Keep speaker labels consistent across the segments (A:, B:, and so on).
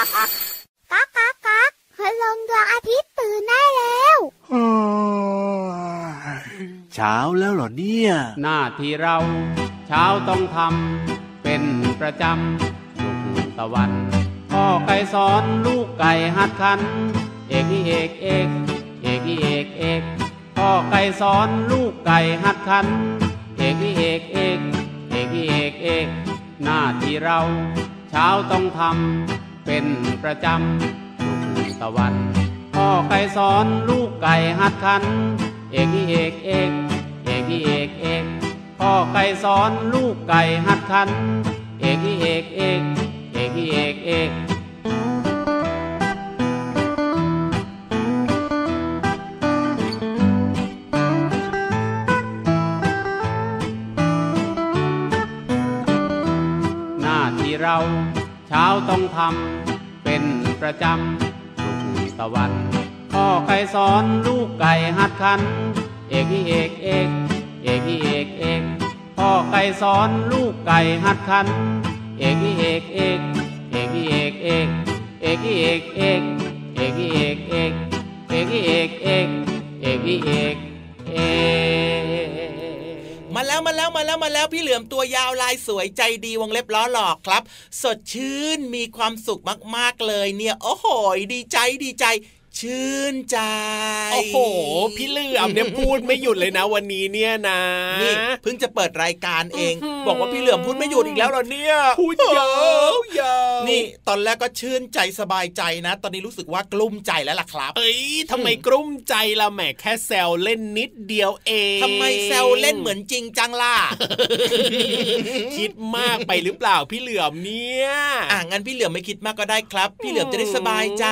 A: ก๊ากก๊ากก๊ากพลงดวงอาทิตย์ตื่นได้แล้ว
B: เช้าแล้วเหรอเนี่ย
C: หน้าที่เรา เช้าต้องทำเป็นประจำลุกตะวันพ่อไก่สอนลูกไก่หัดขัน เอกอีเอกเอกเอกอีเอกเอกพ่อไก่สอนลูกไก่หัดขัน เอกอีเอกเอกเอกอีเอกเอกหน้าที่เรา เช้าต้องทำ เป็นประจำลุกตะวันพ่อไก่สอนลูกไก่หัดขัน เอกเอกเอกเอกเอกเอกพ่อไก่สอนลูกไก่หัดขัน เอกเอกเอกเอกเอกเอกหน้าที่เรา เช้าต้องทำเป็นประจำลุกตะวันพ่อไก่สอนลูกไก่หัดขัน เอกอีเอกเอกเอกอีเอกเอกพ่อไก่สอนลูกไก่หัดขัน เอกอีเอกเอกเอกอีเอกเอกเอกอีเอกเอกเอกอีเอกเอกเอกอีเอกเอกเอกอีเอก
D: แล้วมาแล้วมาแล้วมาแล้วพี่เหลือมตัวยาวลายสวยใจดีวงเล็บล้อหลอกครับ สดชื่นมีความสุขมากๆเลยเนี่ย โอ้โหดีใจดีใจ ชื่นใจ
E: โอ้โห พี่เหลือมเนี่ยพูดไม่หยุดเลยนะวันนี้เนี่ยนะ
D: นี่เพิ่งจะเปิดรายการเอง
E: อื้อหือ
D: บอกว่าพี่เหลือมพูดไม่หยุดอีกแล้วเหรอเนี่ย
E: พูดยาวยาว
D: นี่ตอนแรกก็ชื่นใจสบายใจนะ ตอนนี้รู้สึกว่ากลุ้มใจแล้วล่ะครับ
E: เอ้ยทำไมกลุ้มใจละแหมแค่แซวเล่นนิดเดียวเอง
D: ทำไมแซวเล่นเหมือนจริงจังล่ะ
E: คิดมากไปหรือเปล่าพี่เหลือมเนี่ย
D: อะงั้นพี่เหลือมไม่คิดมากก็ได้ครับ พี่เหลือมจะได้สบายใจ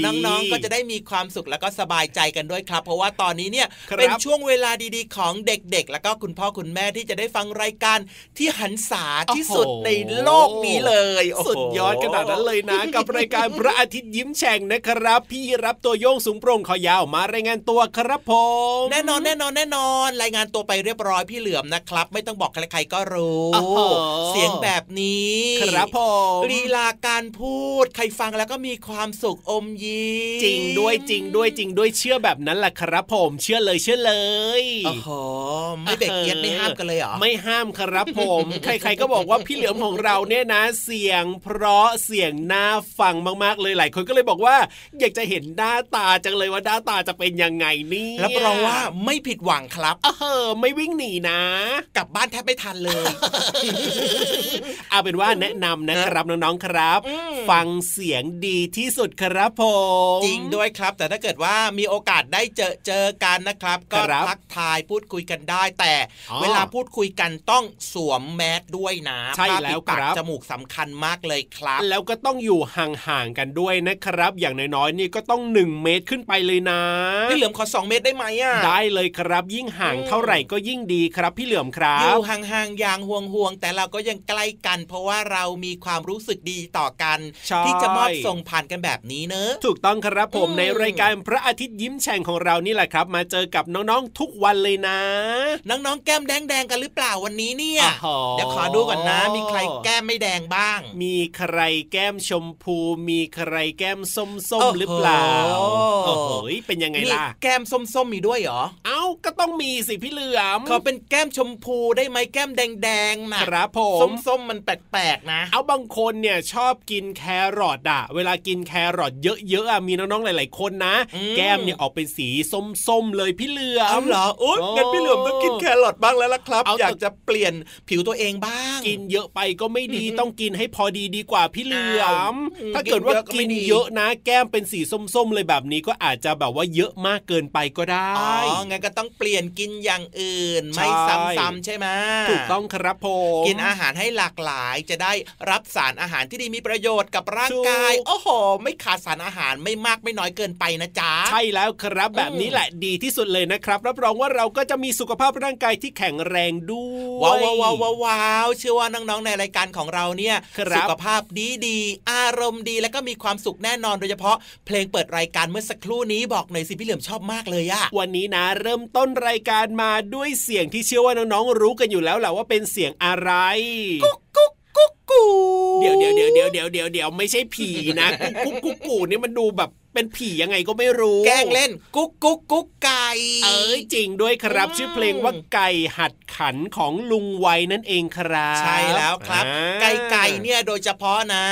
E: ดี
D: น้องๆก็จะได้มีความสุขแล้วก็สบายใจกันด้วยครับ เพราะว่าตอนนี้เนี่ย
E: ครับ
D: เป็นช่วงเวลาดีๆ ของเด็กๆ แล้วก็คุณพ่อคุณแม่ที่จะได้ฟังรายการที่หันษาที่สุดในโลกนี้เลยโอ้โห
E: สุดยอดขนาดนั้นเลยนะ กับรายการพระอาทิตย์ยิ้มแฉ่งนะครับ พี่รับตัวโยงสูงโปร่งคอยาวมารายงานตัวครับผม
D: แน่นอนแน่นอนแน่นอน รายงานตัวไปเรียบร้อยพี่เหลือมนะครับ ไม่ต้องบอกใครๆก็รู้
E: อ๋อ
D: เสียงแบบนี้
E: ครับผม
D: ลีลาการพูด ใครฟังแล้วก็มีความสุขอมยิ้ม
E: จริงด้วยจริงด้วยจริงด้วยเชื่อแบบนั้นแหละครับผมเชื่อเลยเชื่อเลย
D: โอ้โหไม่เบรกเอียดไม่ห้ามกันเลยเหรอ
E: ไม่ห้ามครับผม ใครๆก็บอกว่าพี่เหลือมของเราเนี่ยนะ เสียง เพราะเสียงน่าฟังมากๆเลยหลายคนก็เลยบอกว่า อยากจะเห็นหน้าตาจังเลยว่าหน้าตาจะเป็นยังไงนี่
D: รับรองว่าไม่ผิดหวังครับ
E: เออไม่วิ่งหนีนะ
D: กลับบ้านแทบไม่ทันเลย
E: เอาเป็นว่าแนะนำนะครับน้องๆครับ ฟังเสียงดีที่สุดครับผม
D: จริงด้วยครับ แต่ถ้าเกิดว่ามีโอกาสได้เจอเจอกันนะครับ ก็
E: ครับ
D: ทักทายพูดคุยกันได้ แต่
E: อ๋อ
D: เวลาพูดคุยกันต้องสวมแมสด้วยนะ
E: ใช่
D: ผ้า
E: แล้ว
D: ปิดปาก
E: ครับ
D: จมูกสำคัญมากเลยครับ
E: แล้วก็ต้องอยู่ห่างๆกันด้วยนะครับ อย่างน้อยๆนี่ก็ต้อง 1 เมตรขึ้นไปเลยนะ
D: พี่เหลือมขอสองเมตรได้ไหมอะ
E: ได้เลยครับ ยิ่งห่างเท่าไหร่ก็ยิ่งดีครับ พี่เหลือมครั
D: อบยู่ห่างๆอย่างห่วงๆแต่เราก็ยังใกล้กัน เพราะว่าเรามีความรู้สึกดีต่อกัน
E: ใช่
D: ที่จะมอบส่งผ่านกันแบบนี้เนอะ
E: ถูกต้องครับผม
D: อืม
E: ในรายการพระอาทิตย์ยิ้มแฉ่งของเรานี่แหละครับ มาเจอกับน้องๆทุกวันเลยนะ
D: น้องๆแก้มแดงๆกันหรือเปล่าวันนี้เนี่ย
E: อ๋อ
D: เดี๋ยวขอดูก่อนนะ มีใครแก้มไม่แดงบ้าง
E: มีใครแก้มชมพู มีใครแก้มส้ม
D: โอ้โห
E: ๆหรือเปล่าโอ้โหเป็นยังไง
D: นี่
E: ล่ะ
D: แก้มส้มๆมีด้วยเหรอ
E: เอ้าก็ต้องมีสิพี่เหลือม
D: ขอเป็นแก้มชมพูได้ไหมแก้มแดงๆนะครับ
E: ผม
D: ส้มๆมันแปลกๆนะ
E: เอาบางคนเนี่ยชอบกินแครอทอะเวลากินแครอทเยอะๆอะมีน้องๆหลาย ๆ คนนะ
D: อืม
E: แก้มเนี่ยออกเป็นสีส้มๆเลยพี่เหลือม
D: เอาเหรอโอ๊ย
E: โอ้
D: งั้นพี่เหลือมต้องกินแครอทบ้างแล้วล่ะครับ
E: เอา
D: อยากจะเปลี่ยนผิวตัวเองบ้าง
E: กินเยอะไปก็ไม่ดีต้องกินให้พอดีดีกว่าพี่เหลือม
D: อ้าว
E: ถ้าเกิดว่า
D: กิ
E: กิ
D: น
E: น
D: เยอะก็ไม่ดี
E: เยอะนะ แก้มเป็นสีส้มๆเลยแบบนี้ก็อาจจะแบบว่าเยอะมากเกินไปก็ได้
D: อ๋องั้นก็ต้องเปลี่ยนกินอย่างอื่น
E: ใช่
D: ไม่ซ้ำๆใช่ไหม
E: ถูกต้องครับผม
D: กินอาหารให้หลากหลายจะได้รับสารอาหารที่ดีมีประโยชน์กับร่างกาย
E: ถูก
D: โอ้โห ไม่ขาดสารอาหารไม่มากไม่น้อยเกินไปนะจ๊ะ
E: ใช่แล้วครับแบบนี้แหละดีที่สุดเลยนะครับรับรองว่าเราก็จะมีสุขภาพร่างกายที่แข็งแรงด้วย
D: ว้าวว้าวว้าวว้าวว้าวเชื่อว่าน้องๆในรายการของเราเนี่ย
E: ครับ
D: สุขภาพดีดีๆอารมณ์ดีแล้วก็มีความสุขแน่นอนโดยเฉพาะ เพลงเปิดรายการเมื่อสักครู่นี้บอกหน่อยสิพี่เหลือมชอบมากเลยอะ
E: วันนี้นะ เริ่มต้นรายการมาด้วยเสียงที่เชื่อว่าน้องๆรู้กันอยู่แล้วแหละว่าเป็นเสียงอะไร
D: กุ๊กกุ๊กกุ๊กกู
E: เดี๋ยวเดี๋ยวเดี๋ยวเดี๋ยวยวเดี๋ยวเดี๋ยวเดี๋ยวไม่ใช่ผีนะกุ๊กกุ๊กกุ๊กกูนี่มันดูแบบเป็นผียังไงก็ไม่รู้
D: แกล้งเล่น กุ๊กกุ๊กกุ๊กไก่
E: เอ้ยจริงด้วยครับ
D: อืม
E: ชื่อเพลงว่าไก่หัดขันของลุงไว้นั่นเองครับ
D: ใช่แล้วครับ
E: อ่า
D: ไก่ไก่เนี่ยโดยเฉพาะนะ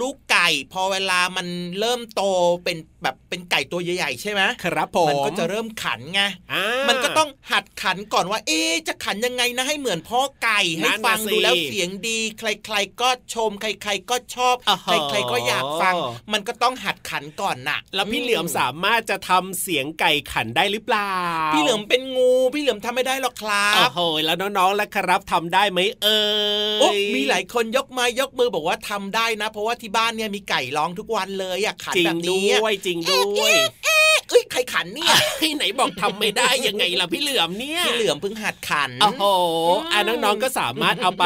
D: ลูกไก่พอเวลามันเริ่มโตเป็นแบบเป็นไก่ตัวใหญ่ๆใช่ไหม
E: ครับผม
D: มันก็จะเริ่มขันไง
E: อ่า
D: มันก็ต้องหัดขันก่อนว่า เอ๊ะจะขันยังไงนะให้เหมือนพ่อไก่
E: นั่
D: ให้
E: นน่ะ
D: ฟัง
E: สิ
D: ดูแล้วเสียงดี ใคร ๆ ก็ชม ใคร ๆ ก็ชอบ
E: อ๋อ
D: ใคร ๆ ก็อยากฟัง มันก็ต้องหัดขันก่อนน่ะ
E: แล้วพี่เหลือมสามารถจะทำเสียงไก่ขันได้หรือเปล่า
D: พี่เหลือมเป็นงู พี่เหลือมทำไม่ได้หรอกครั
E: โอ้
D: บ
E: โหแล้วน้องๆแล้วครับทำได้ไหมเอ่ย
D: โอ้มีหลายคนยกไม้ยกมือบอกว่าทำได้นะ เพราะว่าที่บ้านเนี่ยมีไก่ร้องทุกวันเลยอะขัน
E: จริ
D: แบ
E: ง
D: บ
E: ด้
D: นี้
E: วยจริงด้วย
D: เอ้ยใครขันเนี่ย
E: ที่ไหนบอกทำไม่ได้ยังไงล่ะพี่เหลือมเนี่ย
D: พี่เหลือมเพิ่งหัดขัน
E: โอ้โหอะน้องๆก็สามารถเอาไป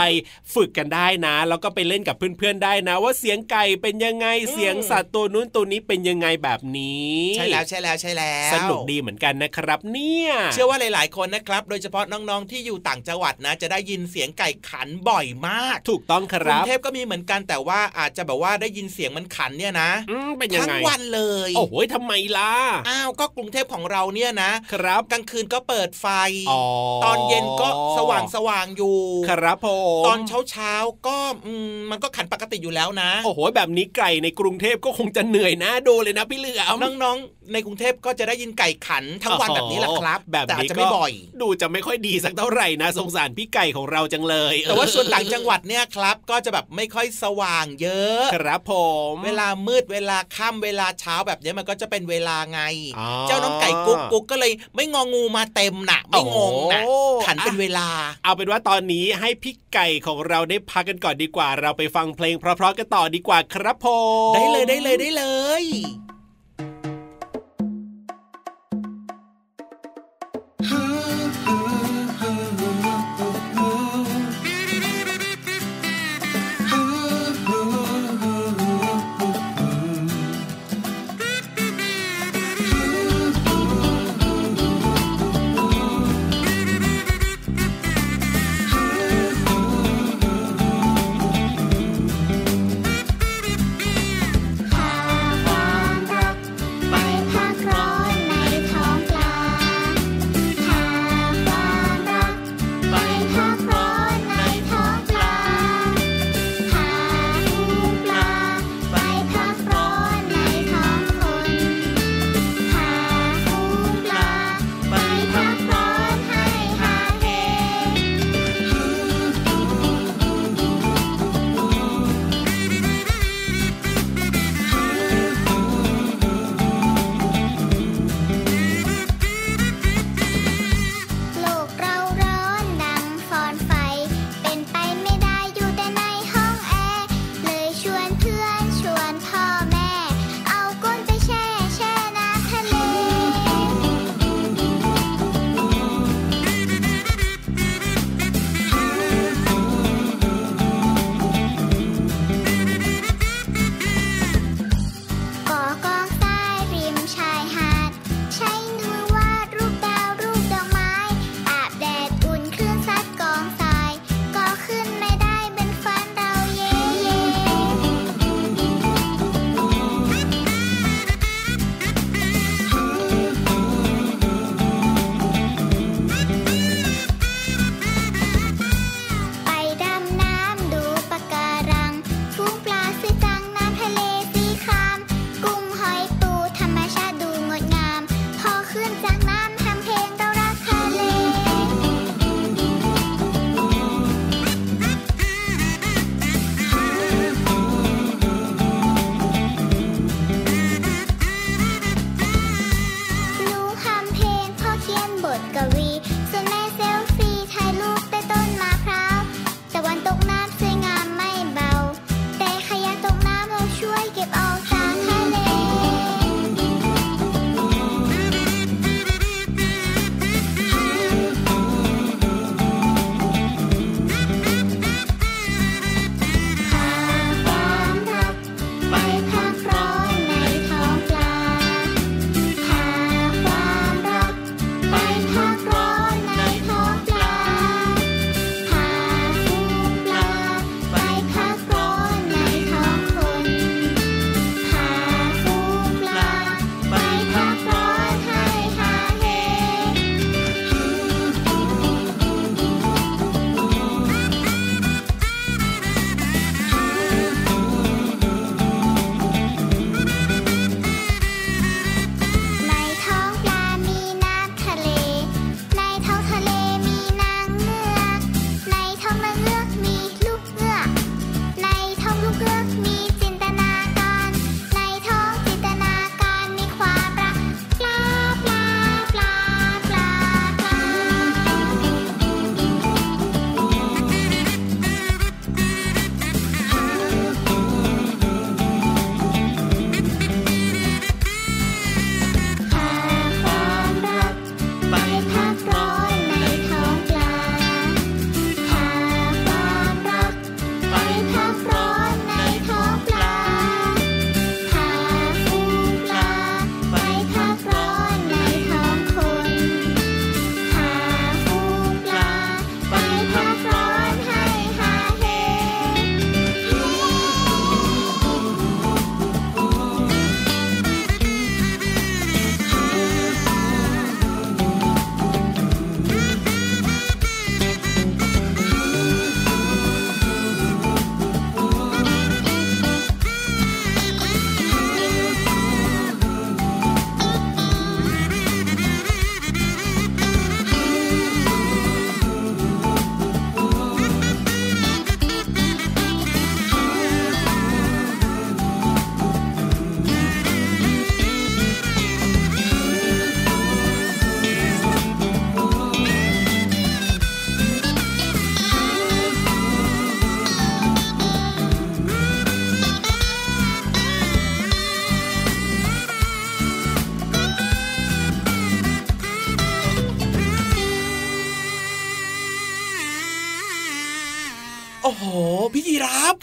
E: ฝึกกันได้นะแล้วก็ไปเล่นกับเพื่อนๆได้นะ ว่าเสียงไก่เป็นยังไงเสียงสัตว์ตัวนู้นตัวนี้เป็นยังไงแบบนี้
D: ใช่แล้วใช่แล้วใช่แล้ว
E: สนุกดีเหมือนกันนะครับ เนี่ย
D: เชื่อว่าหลาย ๆ คนนะครับ โดยเฉพาะน้องๆที่อยู่ต่างจังหวัดนะ จะได้ยินเสียงไก่ขันบ่อยมาก
E: ถูกต้องค
D: กรุ
E: รั
D: ง
E: บ
D: เทพก็มีเหมือนกันแต่ว่าอาจจะแบบว่าได้ยินเสียงมันขันเนี่ยนะ
E: อืมเป็นยัง
D: ทั้ง
E: ไง
D: วันเลย
E: โอ้โหทำไมล่ะ
D: อ้าวก็กรุงเทพของเราเนี่ยนะครับกลางคืนก็เปิดไฟ
E: อ๋อ
D: ตอนเย็นก็สว่างสว่างๆอยู่
E: ครับผม
D: ตอนเช้าเช้าๆก็อืมมันก็ขันปกติอยู่แล้วนะ
E: โอ้โหแบบนี้ไก่ในกรุงเทพก็คงจะเหนื่อยนะดูเลยนะพี่เหลือม
D: น้องๆ ในกรุงเทพก็จะได้ยินไก่ขันทั้งวันแบบนี้แหละครับ
E: แบบ
D: แต่อาจ
E: นี้
D: จะ
E: ก็
D: ไม่บ่อย
E: ดูจะไม่ค่อยดีสักเท่าไหร่นะสงสารพี่ไก่ของเราจังเลย
D: แต่ว่าส่วนต่างจังหวัดเนี่ยครับ ก็จะแบบไม่ค่อยสว่างเยอะ
E: ครับผม
D: เวลามืดเวลาค่ำเวลาเช้าแบบนี้มันก็จะเป็นเวลาไง
E: อ๋อ
D: เจ้าน้องไก่กุ๊กกุ๊กก็เลยไม่งองูมาเต็มน่ะไม่งงน่ะ
E: โอ้
D: ขันเป็นเวลา
E: เอาเป็นว่าตอนนี้ให้พี่ไก่ของเราได้พักกันก่อนดีกว่า เราไปฟังเพลงเพราะๆกันต่อดีกว่าครับผม
D: ได้เลยได้เลยได้เลย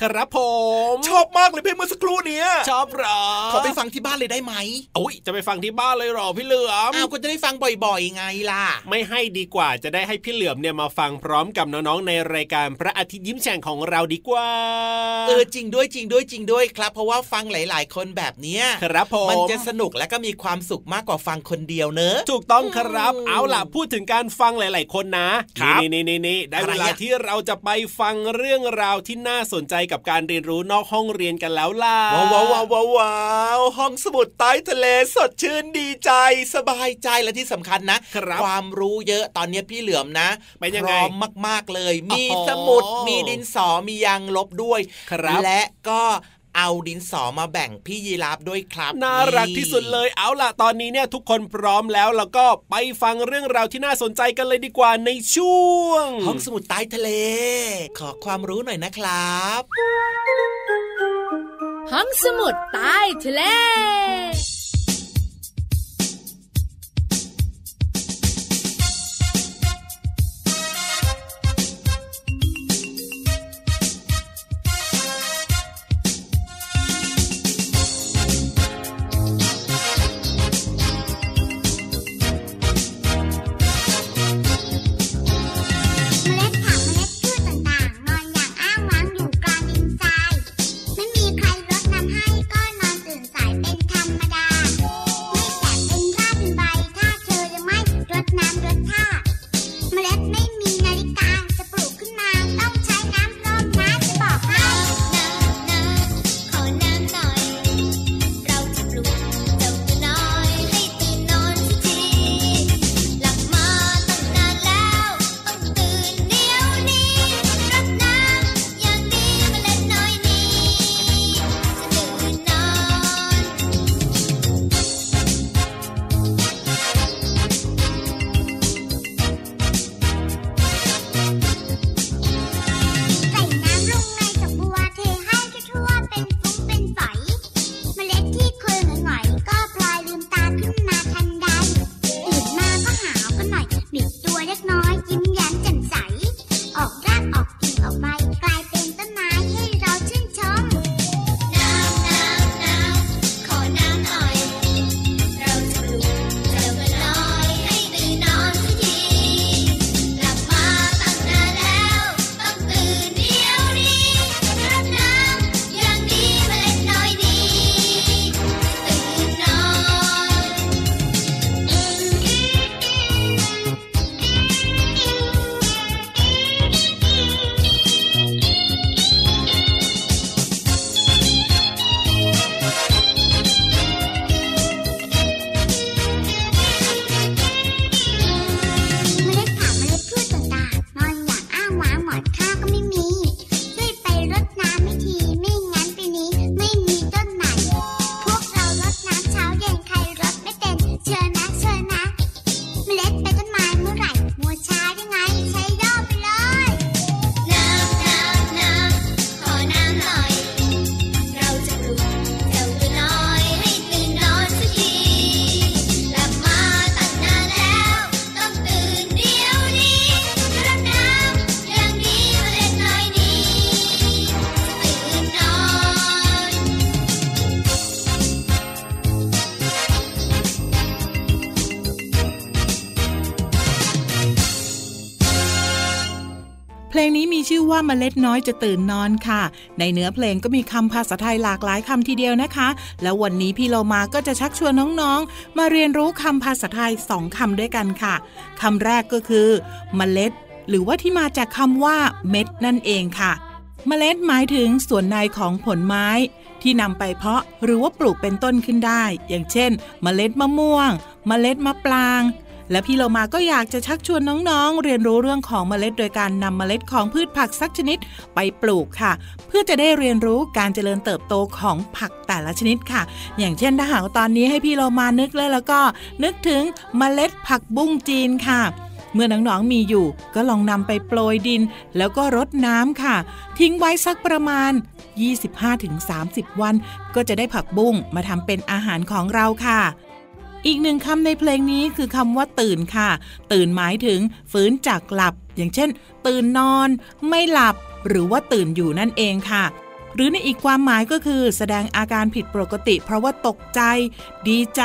D: ครับ
E: ครับผม
D: ชอบมากเลยเพลงเมื่อสักครู่เนี้ย
E: ชอบเหรอ
D: ขอไปฟังที่ บ้านเลยได้ไหม
E: อุ้ยจะไปฟังที่บ้านเลยเหรอพี่เหลือม
D: อ้าวก็จะได้ฟังบ่อยๆไงล่ะ
E: ไม่ให้ดีกว่าจะได้ให้พี่เหลือมเนี่ยมาฟังพร้อมกับน้องๆในรายการพระอาทิตย์ยิ้มแฉ่งของเราดีกว่า
D: เออจริงด้วยจริงด้วยจริงด้วยครับ เพราะว่าฟังหลาย ๆ คนแบบเนี้ย
E: ครับผม
D: มันจะสนุกและก็มีความสุขมากกว่าฟังคนเดียวเนอะ
E: ถูกต้องครับ เอาล่ะพูดถึงการฟังหลาย ๆ คนนะครับนี่นี่นี่นี่ได้
D: อะไร
E: เว
D: อะ
E: ลาที่เราจะไปฟังเรื่องราวที่น่าสนใจกับการเรียนรู้นอกห้องเรียนกันแล้วล่ะ
D: ว้าวว้าวว้าวว้าวว้าวห้องสมุดใต้ทะเลสดชื่นดีใจสบายใจและที่สำคัญนะครับความรู้เยอะตอนนี้พี่เหลือมนะ
E: เป็นยัง
D: พ
E: ไง
D: ร้อมมาก ๆเลย มี
E: โอ้โห
D: สมุดมีดินสอมียางลบด้วย
E: ครับ
D: และก็เอาดินสอมาแบ่งพี่ยีราฟด้วยครับ
E: น่ารักที่สุดเลยเอาล่ะตอนนี้เนี่ยทุกคนพร้อมแล้วแล้วก็ไปฟังเรื่องราวที่น่าสนใจกันเลยดีกว่าในช่วง
D: ห้องสมุดใต้ทะเล ขอความรู้หน่อยนะครับ
F: ห้องสมุดใต้ทะ
A: เล เมล็ดน้อย
G: จะตื่นนอนค่ะ ในเนื้อเพลงก็มีคำภาษาไทยหลากหลายคำทีเดียวนะคะ แล้ววันนี้พี่โลมาก็จะชักชวนน้องๆ มาเรียนรู้คำภาษาไทยสองคำด้วยกันค่ะคำแรกก็คือ เมล็ด หรือว่าที่มาจากคำว่า เม็ดนั่นเองค่ะ เมล็ดหมายถึงส่วนในของผลไม้ ที่นำไปเพาะหรือว่าปลูกเป็นต้นขึ้นได้ อย่างเช่น เมล็ดมะม่วง เมล็ดมะปราง และพี่เรามาก็อยากจะชักชวนน้องๆ เรียนรู้เรื่องของเมล็ดโดยการนำเมล็ดของพืชผักสักชนิดไปปลูกค่ะ เพื่อจะได้เรียนรู้การเจริญเติบโตของผักแต่ละชนิดค่ะ อย่างเช่นถ้าหากตอนนี้ให้พี่เรามานึกเลยแล้วก็ นึกถึงเมล็ดผักบุ้งจีนค่ะเมื่อน้องๆมีอยู่ ก็ลองนำไปโปรยดิน แล้วก็รดน้ำค่ะ ทิ้งไว้สักประมาณ 25-30 วัน ก็จะได้ผักบุ้งมาทำเป็นอาหารของเราค่ะ อีกหนึ่งคำในเพลงนี้คือคำว่าตื่นค่ะ ตื่นหมายถึงฟื้นจากหลับ อย่างเช่น ตื่นนอน ไม่หลับ
H: หรือว่าตื่นอยู่นั่นเองค่ะ หรือในอีกความหมายก็คือ แสดงอาการผิดปกติ เพราะว่าตกใจ ดีใจ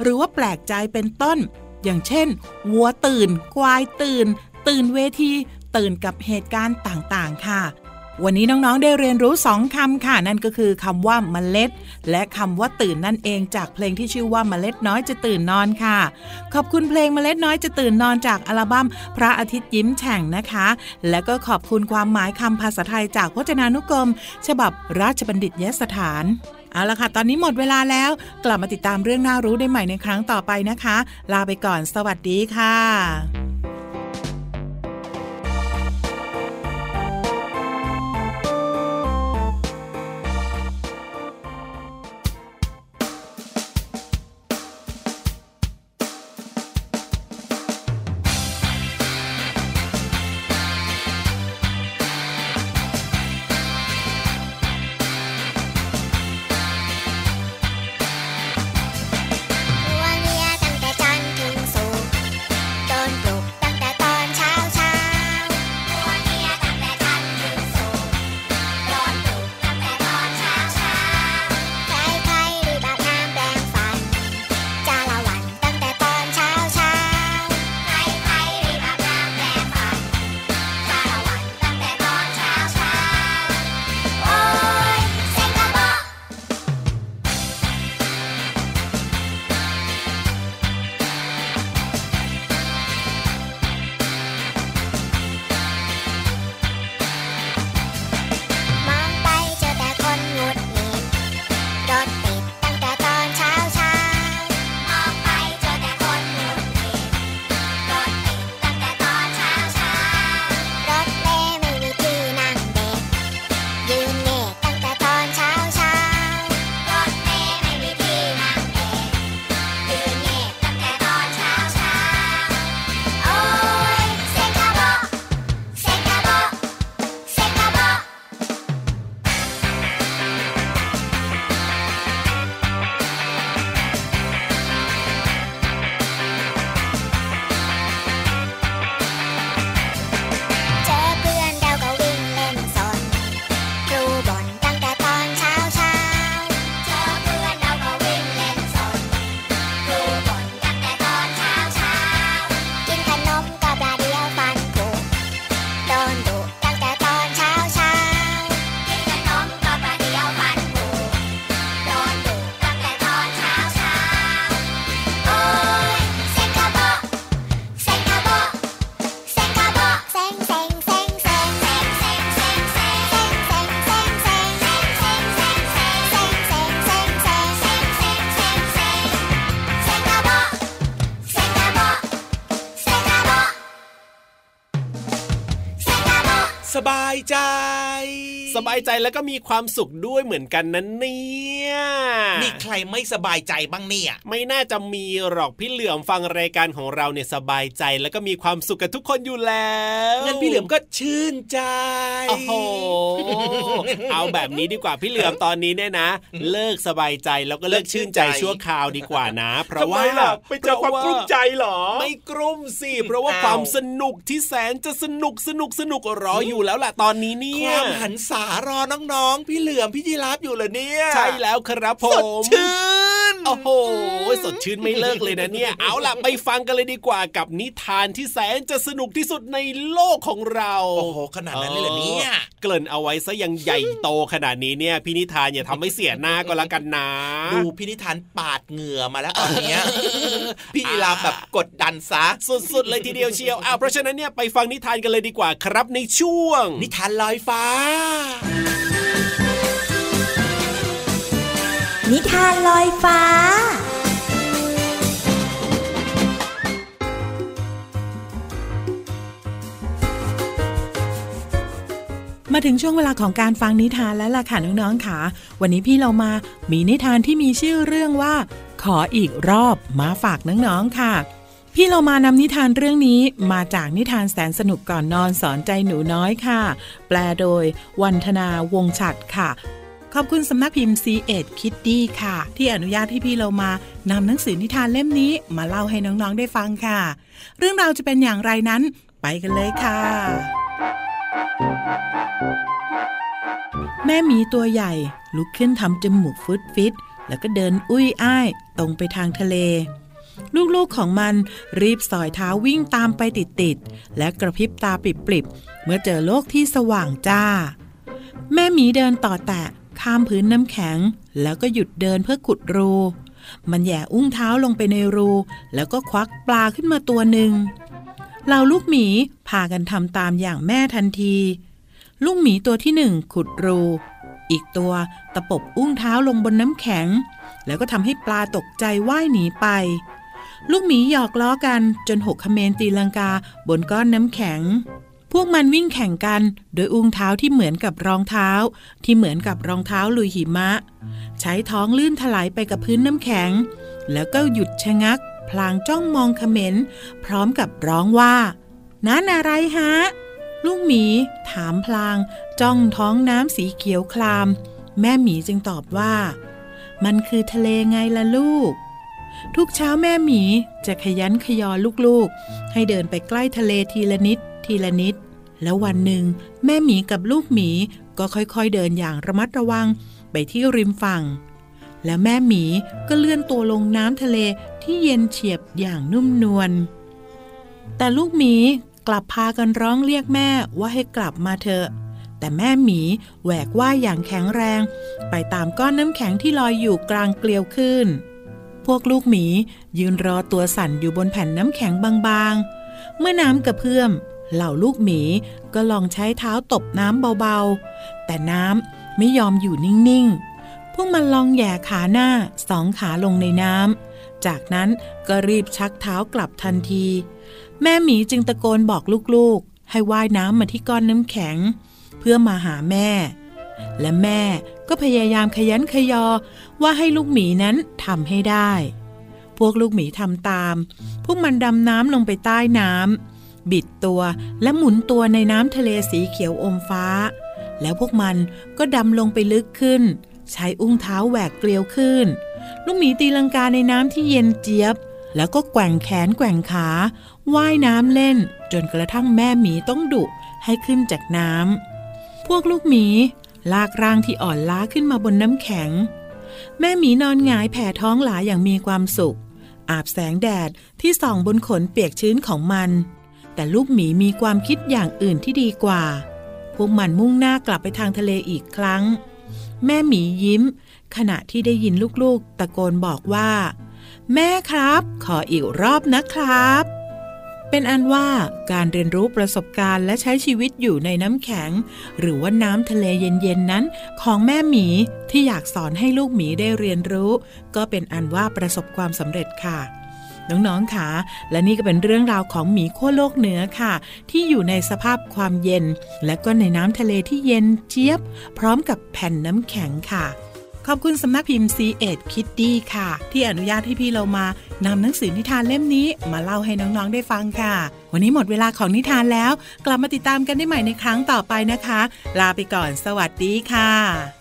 H: หรือว่าแปลกใจเป็นต้น อย่างเช่นวัวตื่น ควายตื่น ตื่นเวที ตื่นกับเหตุการณ์ต่างๆ ค่ะ วันนี้น้องๆ ได้เรียนรู้สองคำค่ะ นั่นก็คือคำว่าเมล็ด และคำว่าตื่นนั่นเองจากเพลงที่ชื่อว่าเมล็ดน้อยจะตื่นนอนค่ะ ขอบคุณเพลงเมล็ดน้อยจะตื่นนอนจากอัลบั้ม พระอาทิตย์ยิ้มแฉ่งนะคะ และก็ขอบคุณความหมายคำภาษาไทยจากพจนานุกรม ฉบับราชบัณฑิตยสถานเอาละค่ะ ตอนนี้หมดเวลาแล้ว กลับมาติดตามเรื่องน่ารู้ได้ใหม่ในครั้งต่อไปนะคะ ลาไปก่อน สวัสดีค่ะ
I: สบาย
D: ใจ
E: สบายใจแล้วก็มีความสุขด้วยเหมือนกันนะเนี่ย
D: มีใครไม่สบายใจบ้างเนี่ย
E: ไม่น่าจะมีหรอกพี่เหลือมฟังรายการของเราเนี่ยสบายใจแล้วก็มีความสุขกันทุกคนอยู่แล้ว
D: งั้นพี่เหลือมก็ชื่นใจ
E: โอ้โหเอาแบบนี้ดีกว่าพี่เหลือมตอนนี้เนี่ยนะ เลิกสบายใจแล้วก็เลิกชื่นใจชั่วคราวดีกว่านะ เพราะว่า
D: ทำไมล่ะไปเจอความกลุ้มใจเหรอ
E: ไม่กลุ้มสิเพราะว่า
D: อ้าว
E: ความสนุกที่แสนจะสนุกสนุกสนุกรออยู่แล้วล่ะตอนนี้เนี่
D: ค
E: ย
D: วามหันสารอน้องๆ พี่เหลือมพี่ยีราฟอยู่เหรอเนี่ย
E: ใช่แล้วครับผม
D: สดชื่น
E: โอ้โห สดชื่นไม่เลิกเลยนะเนี่ย เอาล่ะไปฟังกันเลยดีกว่ากับนิทานที่แสนจะสนุกที่สุดในโลกของเรา
D: โอ้โห ขนาดนั้นเลยเหรอเนี่ย
E: เกริ่นเอาไว้ซะยังใหญ่โตขนาดนี้เนี่ย พี่นิทานอย่าทำให้เสียหน้าก็แล้วกันนะ
D: ดูพี่นิทานปาดเหงื่อมาแล้วตอนเนี้ยพี่ยีราฟแบบกดดันซะ
E: สุดๆเลยทีเดียวเชียวอ้าวเพราะฉะนั้นเนี่ยไปฟังนิทานกันเลยดีกว่าครับในช่วง
D: นิทานลอยฟ้า
J: นิทานลอยฟ้า
G: มาถึงช่วงเวลาของการฟังนิทานแล้วล่ะค่ะน้องๆค่ะ วันนี้พี่เรามามีนิทานที่มีชื่อเรื่องว่า ขออีกรอบมาฝากน้องๆค่ะ พี่เรามานำนิทานเรื่องนี้มาจากนิทานแสนสนุกก่อนนอนสอนใจหนูน้อยค่ะ แปลโดยวันธนาวงฉัดค่ะ ขอบคุณสำนักพิมพ์ C ีเอ็ดคิดดีค่ะ ที่อนุญาตให้พี่เรามานำหนังสือนิทานเล่มนี้มาเล่าให้น้องๆได้ฟังค่ะ เรื่องราวจะเป็นอย่างไรนั้น ไปกันเลยค่ะ แม่หมีตัวใหญ่ลุกขึ้นทำจมูกฟุดฟิตแล้วก็เดินอุ้ยอ้ายตรงไปทางทะเล ลูกๆของมันรีบสอยเท้าวิ่งตามไปติดๆ และกระพริบตาปริบๆ เมื่อเจอโลกที่สว่างจ้า แม่หมีเดินต่อแตะข้ามพื้นน้ำแข็ง แล้วก็หยุดเดินเพื่อขุดรู มันแย่อุ้งเท้าลงไปในรู แล้วก็ควักปลาขึ้นมาตัวหนึ่งเหล่าลูกหมีพากันทำตามอย่างแม่ทันที ลูกหมีตัวที่หนึ่งขุดรู อีกตัวตะปบอุ้งเท้าลงบนน้ำแข็ง แล้วก็ทำให้ปลาตกใจว่ายหนีไป ลูกหมีหยอกล้อกันจนหกขเมนตีลังกาบนก้อนน้ำแข็ง พวกมันวิ่งแข่งกัน โดยอุ้งเท้าที่เหมือนกับรองเท้า ที่เหมือนกับรองเท้าลุยหิมะ ใช้ท้องลื่นถลายไปกับพื้นน้ำแข็ง แล้วก็หยุดชะงัก พลางจ้องมองเขมนพร้อมกับร้องว่านั่นอะไรฮะ ลูกหมี ถามพลาง จ้องท้องน้ำสีเขียวคลาม แม่หมีจึงตอบว่า มันคือทะเลไงล่ะลูก ทุกเช้าแม่หมีจะขยันขยอลูกๆ ให้เดินไปใกล้ทะเลทีละนิด ทีละนิด แล้ววันหนึ่ง แม่หมีกับลูกหมีก็ค่อยๆเดินอย่างระมัดระวังไปที่ริมฝั่ง แล้วแม่หมีก็เลื่อนตัวลงน้ำทะเลที่เย็นเฉียบอย่างนุ่มนวลแต่ลูกหมีกลับพากันร้องเรียกแม่ว่าให้กลับมาเถอะ แต่แม่หมีแหวกว่ายอย่างแข็งแรง ไปตามก้อนน้ำแข็งที่ลอยอยู่กลางเกลียวขึ้น พวกลูกหมี ยืนรอตัวสั่นอยู่บนแผ่นน้ำแข็งบางๆ เมื่อน้ำกระเพื่อม เหล่าลูกหมีก็ลองใช้เท้าตบน้ำเบาๆ แต่น้ำไม่ยอมอยู่นิ่งๆ พวกมันลองแหย่ขาหน้าสองขาลงในน้ำ จากนั้นก็รีบชักเท้ากลับทันที แม่หมีจึงตะโกนบอกลูกๆ ให้ว่ายน้ำมาที่ก้อนน้ำแข็ง เพื่อมาหาแม่ และแม่ก็พยายามขยันขยอว่าให้ลูกหมีนั้นทำให้ได้ พวกลูกหมีทำตาม พวกมันดำน้ำลงไปใต้น้ำบิดตัวและหมุนตัวในน้ำทะเลสีเขียวอมฟ้า แล้วพวกมันก็ดำลงไปลึกขึ้น ใช้อุ้งเท้าแหวกเกลียวขึ้น ลูกหมีตีลังกาในน้ำที่เย็นเจี๊ยบ แล้วก็แกว่งแขนแกว่งขาว่ายน้ำเล่น จนกระทั่งแม่หมีต้องดุให้ขึ้นจากน้ำพวกลูกหมี ลากร่างที่อ่อนล้าขึ้นมาบนน้ำแข็ง แม่หมีนอนหงายแผ่ท้องหลาอย่างมีความสุข อาบแสงแดดที่ส่องบนขนเปียกชื้นของมัน แต่ลูกหมีมีความคิดอย่างอื่นที่ดีกว่า พวกมันมุ่งหน้ากลับไปทางทะเลอีกครั้ง แม่หมียิ้ม ขณะที่ได้ยินลูกๆ ตะโกนบอกว่า แม่ครับ ขออีกรอบนะครับ เป็นอันว่าการเรียนรู้ประสบการณ์และใช้ชีวิตอยู่ในน้ำแข็ง หรือว่าน้ำทะเลเย็นๆนั้น ของแม่หมีที่อยากสอนให้ลูกหมีได้เรียนรู้ ก็เป็นอันว่าประสบความสำเร็จค่ะน้องๆค่ะ และนี่ก็เป็นเรื่องราวของหมีขั้วโลกเหนือค่ะ ที่อยู่ในสภาพความเย็น และก็ในน้ำทะเลที่เย็นเจี๊ยบ พร้อมกับแผ่นน้ำแข็งค่ะ ขอบคุณสำนักพิมพ์ c ีเอ็ดคิตตี้ค่ะ ที่อนุญาตให้พี่เรามานำหนังสือนิทานเล่มนี้มาเล่าให้น้องๆได้ฟังค่ะ วันนี้หมดเวลาของนิทานแล้ว กลับมาติดตามกันได้ใหม่ในครั้งต่อไปนะคะ ลาไปก่อนสวัสดีค่ะ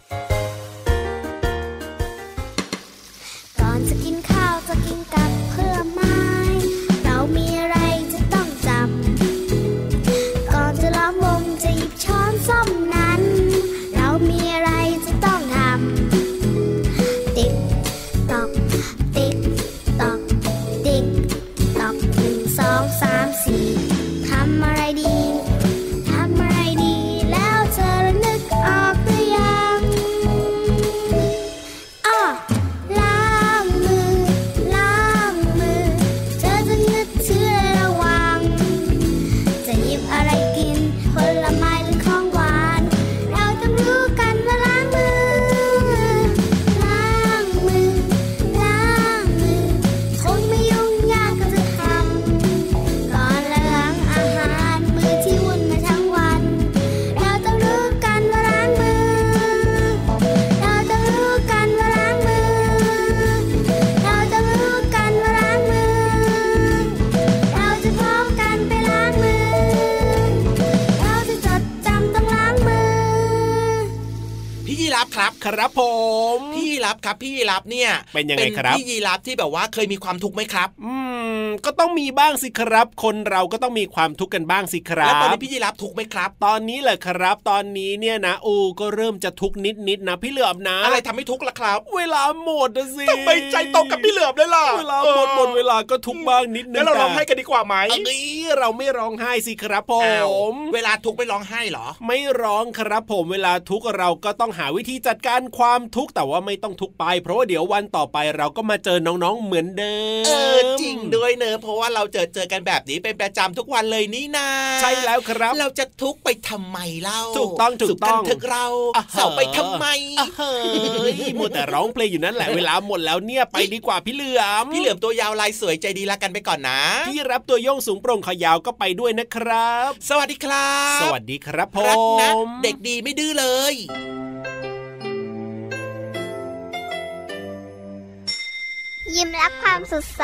D: ครับพี่ยีรับเนี่ย
E: เป็นยังไงครับ
D: พี่ยีรับที่แบบว่าเคยมีความทุกข์ไหมครับ
E: อืมม ก็ต้องมีบ้างสิครับ คนเราก็ต้องมีความทุกข์กันบ้างสิครั
D: แล้ว
E: บ
D: ตอนนี้พี่ยีรับถูกไหมครับ
E: ตอนนี้แหละครับ ตอนนี้เนี่ยนะอูก็เริ่มจะทุกข์นิดๆนะพี่เหลือมนะ
D: อะไรทำให้ทุกข์ล่ะครับ
E: เวลาหมดนะสิ
D: ทำไมใจตรงกับพี่เหลือมเลยล่ะ
E: เวลาหมดหมดเวลาก็ทุกข์บ้างนิดนึง
D: แล้วเราร้องไห้กันดีกว่าไหม
E: เอ้ยเราไม่ร้องไห้สิครับผ
D: อ้าว
E: ม
D: เวลาทุกข์ไม่ร้องไห้เหรอ
E: ไม่ร้องครับผมเวลาทุกข์เราก็ต้องหาวิธีจัดการความทุกข์แต่ว่าไม่ต้องทุกข์ไป เพราะว่าเดี๋ยววันต่อไปเราก็มาเจอน้องๆเหมือนเดิม
D: เออจริงด้วยเนอะเพราะว่าเราเจอเจอกันแบบนี้เป็นประจำทุกวันเลยนี่นา
E: ใช่แล้วครับ
D: เราจะทุกข์ไปทำไมเล่า
E: ถูกต้องถูกต้อง
D: สุขนทึกเรา
E: อ่าฮะ
D: เศร้าไปทำไม
E: เฮ้ยมัวแต่ร้องเพลงอยู่นั่นแหละเวลาหมดแล้วเนี่ยไปดีกว่าพี่เหลือม
D: พี่เหลือมตัวยาวลายสวยใจดีละกันไปก่อนนะ
E: พี่รับตัวโยงสูงโปร่งขายาวก็ไปด้วยนะครับ
D: สวัสดีครับ
E: สวัสดีครับผ
D: รักนะ
E: ม
D: เด็กดีไม่ดื้อเลย
A: ยิ้มรับความสดใส